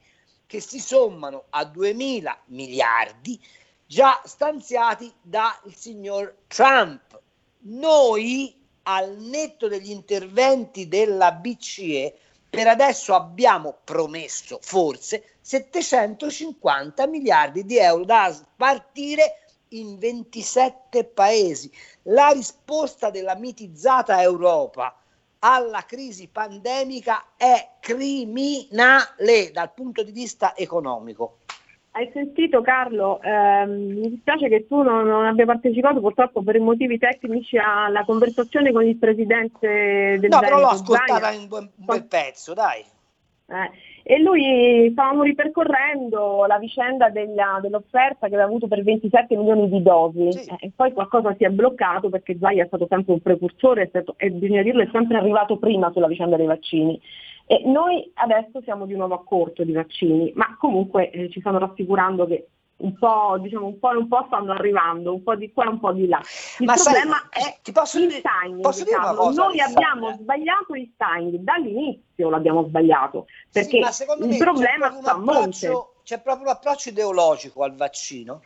Speaker 3: che si sommano a 2000 miliardi già stanziati dal signor Trump. Noi, al netto degli interventi della BCE, per adesso abbiamo promesso forse 750 miliardi di euro da spartire in 27 paesi. La risposta della mitizzata Europa alla crisi pandemica è criminale dal punto di vista economico.
Speaker 5: Hai sentito Carlo, ehm, mi dispiace che tu non, non, abbia partecipato purtroppo per motivi tecnici alla conversazione con il presidente del
Speaker 3: No, però l'ho ascoltata in un bel pezzo, dai.
Speaker 5: Eh, e lui stavamo ripercorrendo la vicenda della, dell'offerta che aveva avuto per 27 milioni di dosi sì. eh, e poi qualcosa si è bloccato perché Zaia è stato sempre un precursore stato, e bisogna dirlo è sempre arrivato prima sulla vicenda dei vaccini. E noi adesso siamo di nuovo a corto di vaccini, ma comunque eh, ci stanno rassicurando che un po', diciamo, un po', un po' stanno arrivando, un po' di qua e un po' di là. Il
Speaker 3: Ma sai,
Speaker 5: problema è
Speaker 3: ti posso
Speaker 5: il
Speaker 3: dire-
Speaker 5: timing,
Speaker 3: posso dire una
Speaker 5: Carlo.
Speaker 3: cosa,
Speaker 5: Noi abbiamo sbagliato il timing, dall'inizio l'abbiamo sbagliato, perché
Speaker 3: Sì,
Speaker 5: il problema sta a monte.
Speaker 3: C'è proprio un approccio ideologico al vaccino,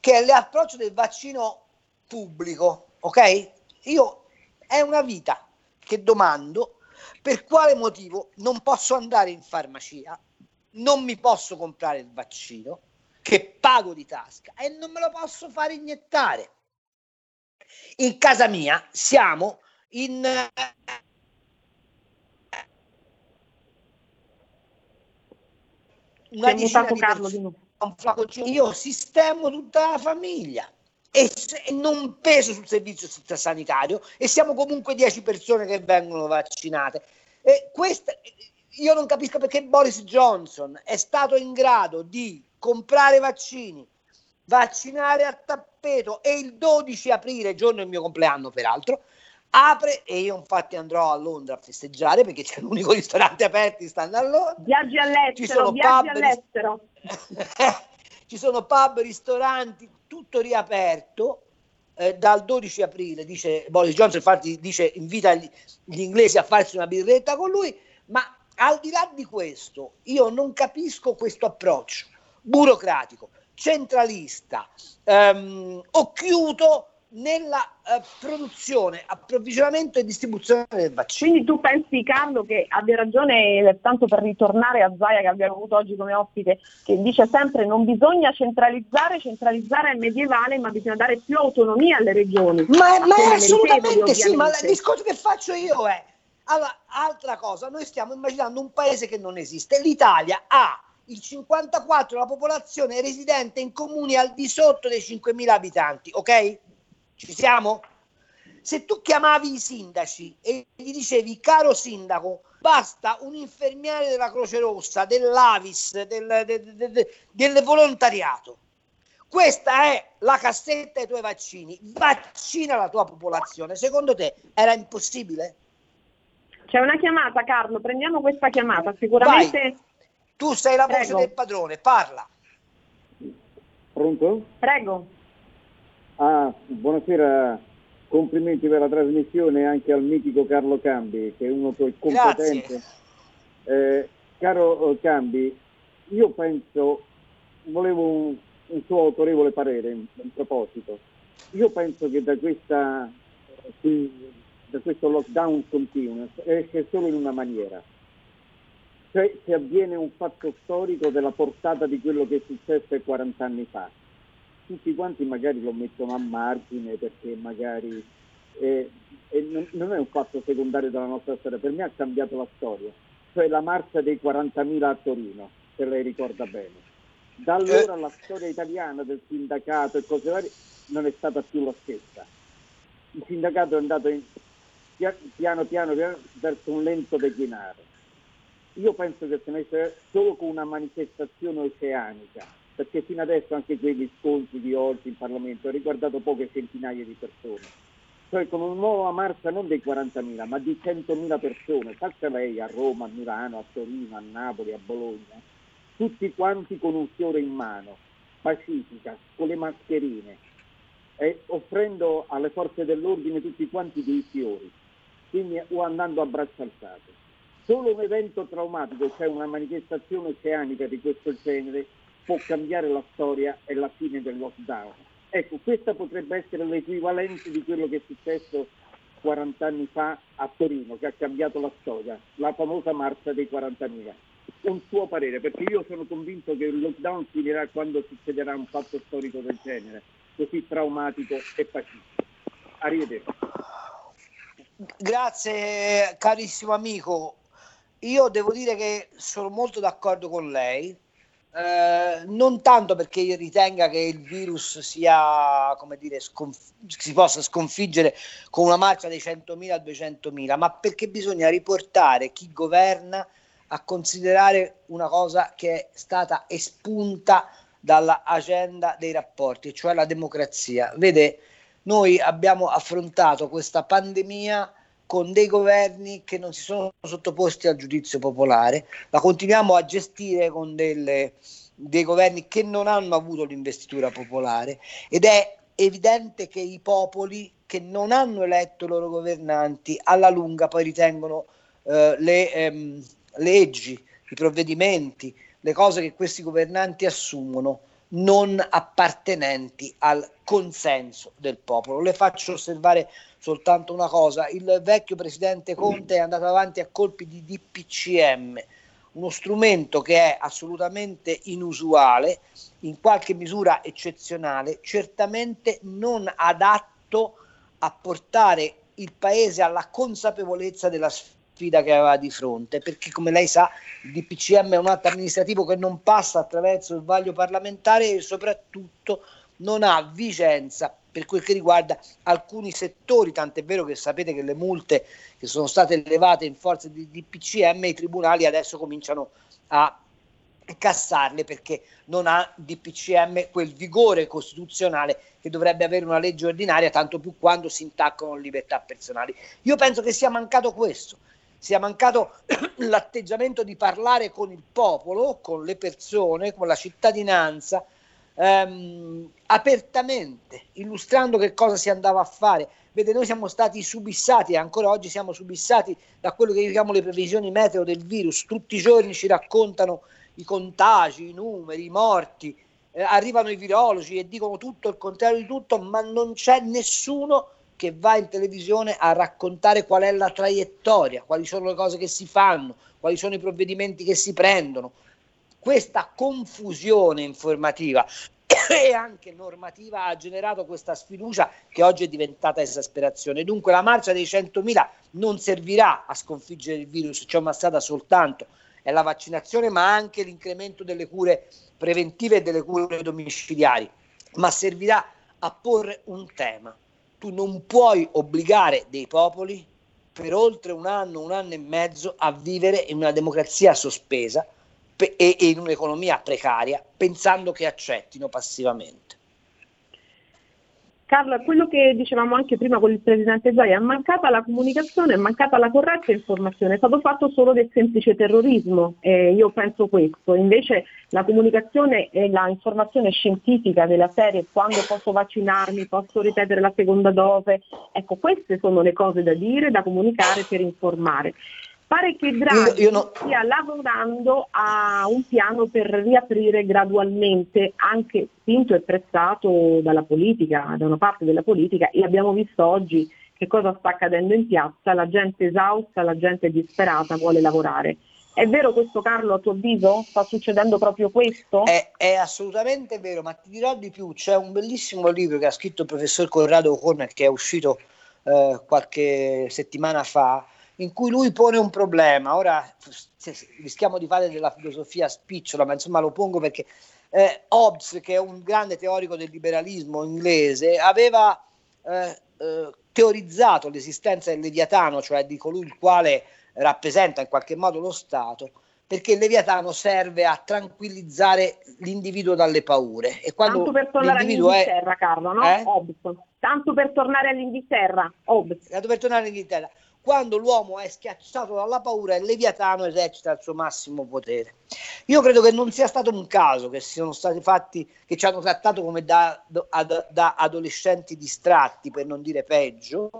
Speaker 3: che è l'approccio del vaccino pubblico, ok? Io è una vita che domando per quale motivo non posso andare in farmacia, non mi posso comprare il vaccino, che pago di tasca e non me lo posso fare iniettare. In casa mia siamo in eh, una decina di
Speaker 5: Carlo
Speaker 3: persone, un flaconcino. io sistemo tutta la famiglia e, e non peso sul servizio sanitario e siamo comunque 10 persone che vengono vaccinate. E questa, io non capisco perché Boris Johnson è stato in grado di comprare vaccini, vaccinare a tappeto e il 12 aprile, giorno del mio compleanno peraltro, apre e io infatti andrò a Londra a festeggiare perché c'è l'unico ristorante aperto stanno a Londra.
Speaker 5: Viaggi all'estero, viaggi
Speaker 3: pub,
Speaker 5: all'estero.
Speaker 3: ci sono pub, ristoranti, tutto riaperto eh, dal 12 aprile, dice Boris Johnson, infatti dice invita gli, gli inglesi a farsi una birretta con lui, ma al di là di questo io non capisco questo approccio burocratico, centralista, ehm, occhiuto nella eh, produzione, approvvigionamento e distribuzione del vaccino.
Speaker 5: Quindi tu pensi, Carlo, che abbia ragione, eh, tanto per ritornare a Zaia che abbiamo avuto oggi come ospite, che dice sempre non bisogna centralizzare, centralizzare è medievale, ma bisogna dare più autonomia alle regioni.
Speaker 3: Ma, ma è assolutamente sì, ma il discorso che faccio io è, allora, altra cosa, noi stiamo immaginando un paese che non esiste. L'Italia ha il 54% della popolazione residente in comuni al di sotto dei 5.000 abitanti, ok? Ci siamo? Se tu chiamavi i sindaci e gli dicevi, caro sindaco, basta un infermiere della Croce Rossa, dell'Avis, del, de- de- de- del volontariato, questa è la cassetta dei tuoi vaccini, vaccina la tua popolazione. Secondo te era impossibile?
Speaker 5: C'è una chiamata, Carlo, prendiamo questa chiamata, sicuramente...
Speaker 3: Vai. Tu sei la voce
Speaker 5: Prego.
Speaker 3: del padrone, parla.
Speaker 9: Pronto?
Speaker 5: Prego.
Speaker 9: Ah, buonasera, complimenti per la trasmissione anche al mitico Carlo Cambi, che è uno co- competente. Eh, caro eh, Cambi, io penso, volevo un, un suo autorevole parere in, in proposito. Io penso che da, questa, eh, da questo lockdown continuo esce solo in una maniera, cioè se avviene un fatto storico della portata di quello che è successo 40 anni fa. Tutti quanti magari lo mettono a margine perché magari eh, e non, non è un fatto secondario della nostra storia, per me ha cambiato la storia, cioè la marcia dei 40.000 a Torino, se lei ricorda bene. Da allora la storia italiana del sindacato e cose varie non è stata più la stessa. Il sindacato è andato in- pia- piano piano piano verso un lento declinare. Io penso che se ne esce solo con una manifestazione oceanica, perché fino adesso anche quegli scontri di oggi in Parlamento hanno riguardato poche centinaia di persone. Cioè con una nuova marcia non dei 40.000, ma di 100.000 persone, faccia lei a Roma, a Milano, a Torino, a Napoli, a Bologna, tutti quanti con un fiore in mano, pacifica, con le mascherine, e offrendo alle forze dell'ordine tutti quanti dei fiori, quindi o andando a braccia alzate. Solo un evento traumatico, cioè una manifestazione oceanica di questo genere, può cambiare la storia e la fine del lockdown. Ecco, questa potrebbe essere l'equivalente di quello che è successo 40 anni fa a Torino, che ha cambiato la storia, la famosa marcia dei 40.000. Un suo parere, perché io sono convinto che il lockdown finirà quando succederà un fatto storico del genere, così traumatico e pacifico. Arrivederci.
Speaker 3: Grazie carissimo amico. Io devo dire che sono molto d'accordo con lei, eh, non tanto perché ritenga che il virus sia, come dire, sconf- si possa sconfiggere con una marcia dei 100.000 a 200.000, ma perché bisogna riportare chi governa a considerare una cosa che è stata espunta dalla agenda dei rapporti, cioè la democrazia. Vede, noi abbiamo affrontato questa pandemia con dei governi che non si sono sottoposti al giudizio popolare, la continuiamo a gestire con delle dei governi che non hanno avuto l'investitura popolare. Ed è evidente che i popoli che non hanno eletto i loro governanti alla lunga poi ritengono eh, le ehm, leggi, i provvedimenti, le cose che questi governanti assumono non appartenenti al consenso del popolo. Le faccio osservare soltanto una cosa, il vecchio presidente Conte è andato avanti a colpi di DPCM, uno strumento che è assolutamente inusuale, in qualche misura eccezionale, certamente non adatto a portare il paese alla consapevolezza della sfida che aveva di fronte, perché come lei sa il DPCM è un atto amministrativo che non passa attraverso il vaglio parlamentare e soprattutto non ha vigenza per quel che riguarda alcuni settori, tant'è vero che sapete che le multe che sono state elevate in forza di DPCM i tribunali adesso cominciano a cassarle perché non ha DPCM quel vigore costituzionale che dovrebbe avere una legge ordinaria, tanto più quando si intaccano libertà personali. Io penso che sia mancato questo, sia mancato l'atteggiamento di parlare con il popolo, con le persone, con la cittadinanza, ehm, apertamente, illustrando che cosa si andava a fare. Vede, noi siamo stati subissati e ancora oggi siamo subissati da quello che io chiamo le previsioni meteo del virus. Tutti i giorni ci raccontano i contagi, i numeri, i morti, eh, arrivano i virologi e dicono tutto il contrario di tutto, ma non c'è nessuno che va in televisione a raccontare qual è la traiettoria, quali sono le cose che si fanno, quali sono i provvedimenti che si prendono. Questa confusione informativa e anche normativa ha generato questa sfiducia che oggi è diventata esasperazione. Dunque la marcia dei 100.000 non servirà a sconfiggere il virus, c'è una strada soltanto, è la vaccinazione, ma anche l'incremento delle cure preventive e delle cure domiciliari, ma servirà a porre un tema. Tu non puoi obbligare dei popoli per oltre un anno, un anno e mezzo a vivere in una democrazia sospesa e, in un'economia precaria pensando che accettino passivamente.
Speaker 5: Carlo, quello che dicevamo anche prima con il Presidente Zaia, è mancata la comunicazione, è mancata la corretta informazione, è stato fatto solo del semplice terrorismo, eh, io penso questo, invece la comunicazione e la informazione scientifica della serie, quando posso vaccinarmi, posso ripetere la seconda dose, ecco queste sono le cose da dire, da comunicare per informare. Pare che Draghi io, io no... stia lavorando a un piano per riaprire gradualmente, anche spinto e pressato dalla politica, da una parte della politica, e abbiamo visto oggi che cosa sta accadendo in piazza, la gente esausta, la gente disperata vuole lavorare. È vero questo Carlo a tuo avviso? Sta succedendo proprio questo?
Speaker 3: È, è, assolutamente vero, ma ti dirò di più, c'è un bellissimo libro che ha scritto il professor Corrado Corner che è uscito eh, qualche settimana fa, in cui lui pone un problema. Ora rischiamo di fare della filosofia spicciola, ma insomma lo pongo perché eh, Hobbes, che è un grande teorico del liberalismo inglese, aveva eh, eh, teorizzato l'esistenza del Leviatano, cioè di colui il quale rappresenta in qualche modo lo Stato, perché il Leviatano serve a tranquillizzare l'individuo dalle paure. E quando
Speaker 5: Tanto per tornare all'Inghilterra, è... Carlo, no? Eh? Hobbes. Tanto per tornare all'Inghilterra, Hobbes.
Speaker 3: Tanto per tornare all'Inghilterra quando l'uomo è schiacciato dalla paura, il Leviatano esercita il suo massimo potere. Io credo che non sia stato un caso che siano stati fatti, che ci hanno trattato come da, da, da adolescenti distratti, per non dire peggio,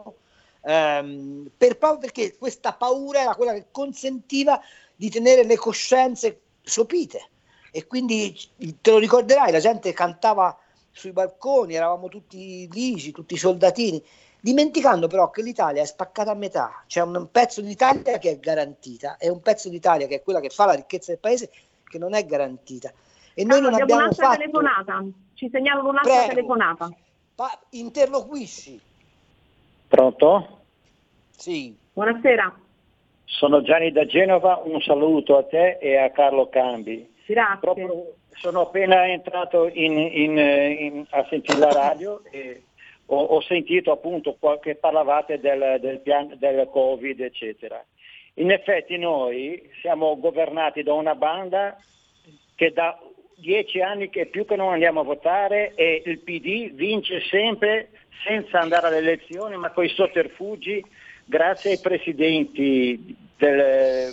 Speaker 3: ehm, per, perché questa paura era quella che consentiva di tenere le coscienze sopite. E quindi te lo ricorderai, la gente cantava sui balconi, eravamo tutti ligi, tutti soldatini dimenticando però che l'Italia è spaccata a metà, c'è un pezzo d'Italia che è garantita e un pezzo d'Italia che è quella che fa la ricchezza del paese che non è garantita. E noi non abbiamo
Speaker 5: un'altra
Speaker 3: fatto...
Speaker 5: telefonata, ci segnalano un'altra Prego. telefonata.
Speaker 3: Pa- interloquisci.
Speaker 10: Pronto?
Speaker 3: Sì.
Speaker 5: Buonasera.
Speaker 10: Sono Gianni da Genova, un saluto a te e a Carlo Cambi.
Speaker 5: Grazie.
Speaker 10: Proprio sono appena entrato in, in, in, a sentire la radio e ho, ho sentito appunto che parlavate del, del, pian, del Covid, eccetera. In effetti noi siamo governati da una banda che da dieci anni che più che non andiamo a votare e il PD vince sempre senza andare alle elezioni ma con i sotterfugi grazie ai presidenti del,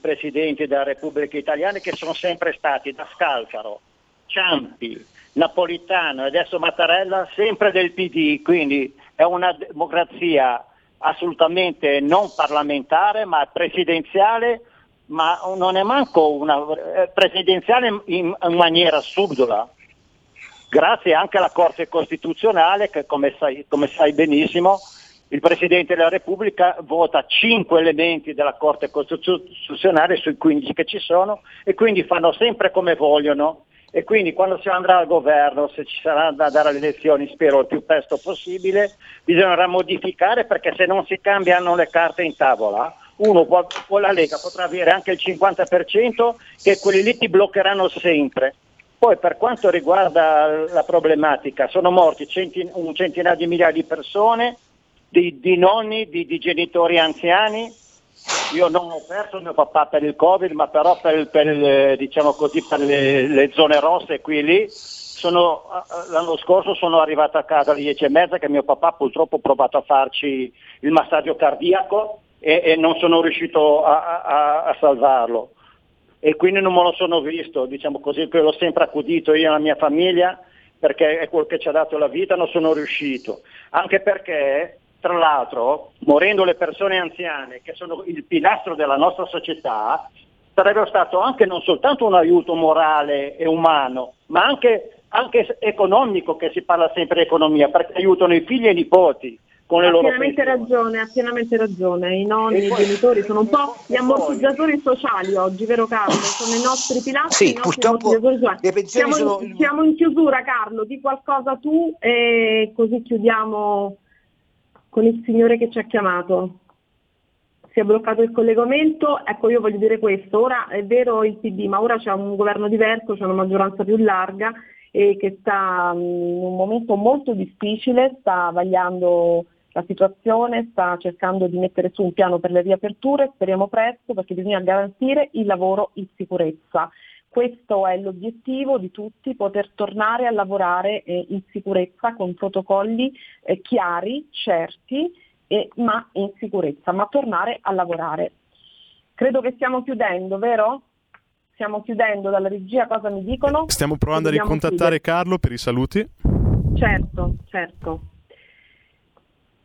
Speaker 10: presidenti della Repubblica Italiana che sono sempre stati da Scalfaro, Ciampi, Napolitano e adesso Mattarella sempre del PD, quindi è una democrazia assolutamente non parlamentare ma presidenziale, ma non è manco una eh, presidenziale in, maniera subdola, grazie anche alla Corte Costituzionale che come sai, come sai benissimo il Presidente della Repubblica vota 5 elementi della Corte Costituzionale sui 15 che ci sono e quindi fanno sempre come vogliono e quindi quando si andrà al governo, se ci sarà da dare le elezioni, spero il più presto possibile, bisognerà modificare perché se non si cambiano le carte in tavola, uno può, può la Lega potrà avere anche il 50% che quelli lì ti bloccheranno sempre. Poi per quanto riguarda la problematica, sono morti centin- un centinaio di migliaia di persone, di, di nonni, di, di, genitori anziani. Io non ho perso mio papà per il Covid, ma però per, per, diciamo così, per le, le, zone rosse qui e lì. Sono, l'anno scorso sono arrivato a casa alle 10 e mezza che mio papà purtroppo ha provato a farci il massaggio cardiaco e, e non sono riuscito a, a, a, salvarlo. E quindi non me lo sono visto, diciamo così, l'ho sempre accudito io e la mia famiglia perché è quello che ci ha dato la vita, non sono riuscito. Anche perché tra l'altro, morendo le persone anziane, che sono il pilastro della nostra società, sarebbe stato anche non soltanto un aiuto morale e umano, ma anche, anche economico, che si parla sempre di economia, perché aiutano i figli e i nipoti con le
Speaker 5: ha
Speaker 10: loro
Speaker 5: pienamente
Speaker 10: pensioni.
Speaker 5: ragione, ha pienamente ragione. I nonni, i
Speaker 10: poi-
Speaker 5: genitori sono un po' gli ammortizzatori sociali oggi, vero Carlo? Sono i nostri pilastri,
Speaker 3: Sì,
Speaker 5: i nostri
Speaker 3: purtroppo
Speaker 5: ammortizzatori sociali. Siamo,
Speaker 3: sono
Speaker 5: in, siamo in chiusura Carlo, di qualcosa tu e così chiudiamo con il signore che ci ha chiamato. Si è bloccato il collegamento, ecco io voglio dire questo, ora è vero il PD, ma ora c'è un governo diverso, c'è una maggioranza più larga e che sta mm, in un momento molto difficile, sta vagliando la situazione, sta cercando di mettere su un piano per le riaperture, speriamo presto perché bisogna garantire il lavoro in sicurezza. Questo è l'obiettivo di tutti, poter tornare a lavorare eh, in sicurezza con protocolli eh, chiari, certi, eh, ma in sicurezza, ma tornare a lavorare. Credo che stiamo chiudendo, vero? Stiamo chiudendo dalla regia, cosa mi dicono?
Speaker 7: Stiamo provando a ricontattare Carlo per i saluti.
Speaker 5: Certo, certo.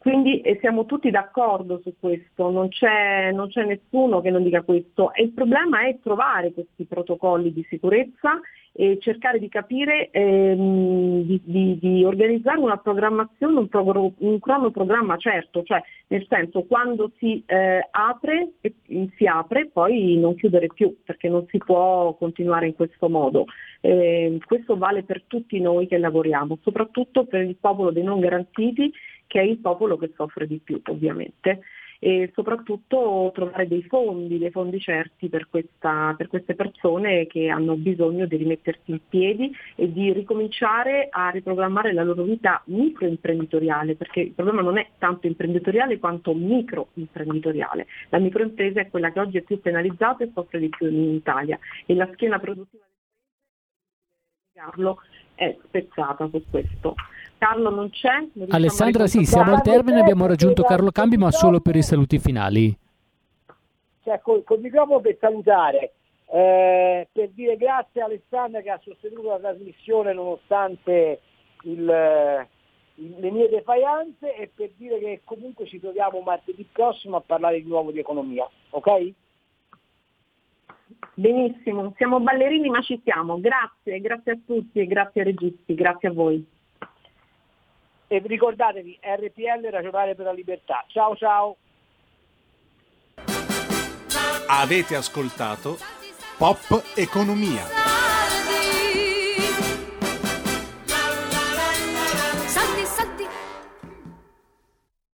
Speaker 5: Quindi eh, siamo tutti d'accordo su questo, non c'è, non c'è nessuno che non dica questo. E il problema è trovare questi protocolli di sicurezza e cercare di capire, ehm, di, di- di organizzare una programmazione, un, progr- un cronoprogramma certo, cioè nel senso quando si eh, apre, e- si apre, poi non chiudere più, perché non si può continuare in questo modo. Eh, questo vale per tutti noi che lavoriamo, soprattutto per il popolo dei non garantiti, che è il popolo che soffre di più ovviamente. E soprattutto trovare dei fondi, dei fondi certi per, questa- per queste persone che hanno bisogno di rimettersi in piedi e di ricominciare a riprogrammare la loro vita microimprenditoriale, perché il problema non è tanto imprenditoriale quanto microimprenditoriale. La microimpresa è quella che oggi è più penalizzata e soffre di più in Italia e la schiena produttiva è spezzata su questo. Carlo non c'è? A
Speaker 2: Alessandra, sì, siamo al termine, abbiamo raggiunto Carlo Cambi, ma solo per i saluti finali.
Speaker 11: cioè, col, col microfono per salutare, eh, per dire grazie a Alessandra che ha sostenuto la trasmissione nonostante il, il- le mie defianze e per dire che comunque ci troviamo martedì prossimo a parlare di nuovo di economia, ok?
Speaker 5: Benissimo, siamo ballerini ma ci siamo. Grazie, grazie a tutti e grazie ai registi, grazie a voi.
Speaker 11: E ricordatevi, RPL Ragionare per la Libertà. Ciao ciao!
Speaker 1: Avete ascoltato Pop Economia.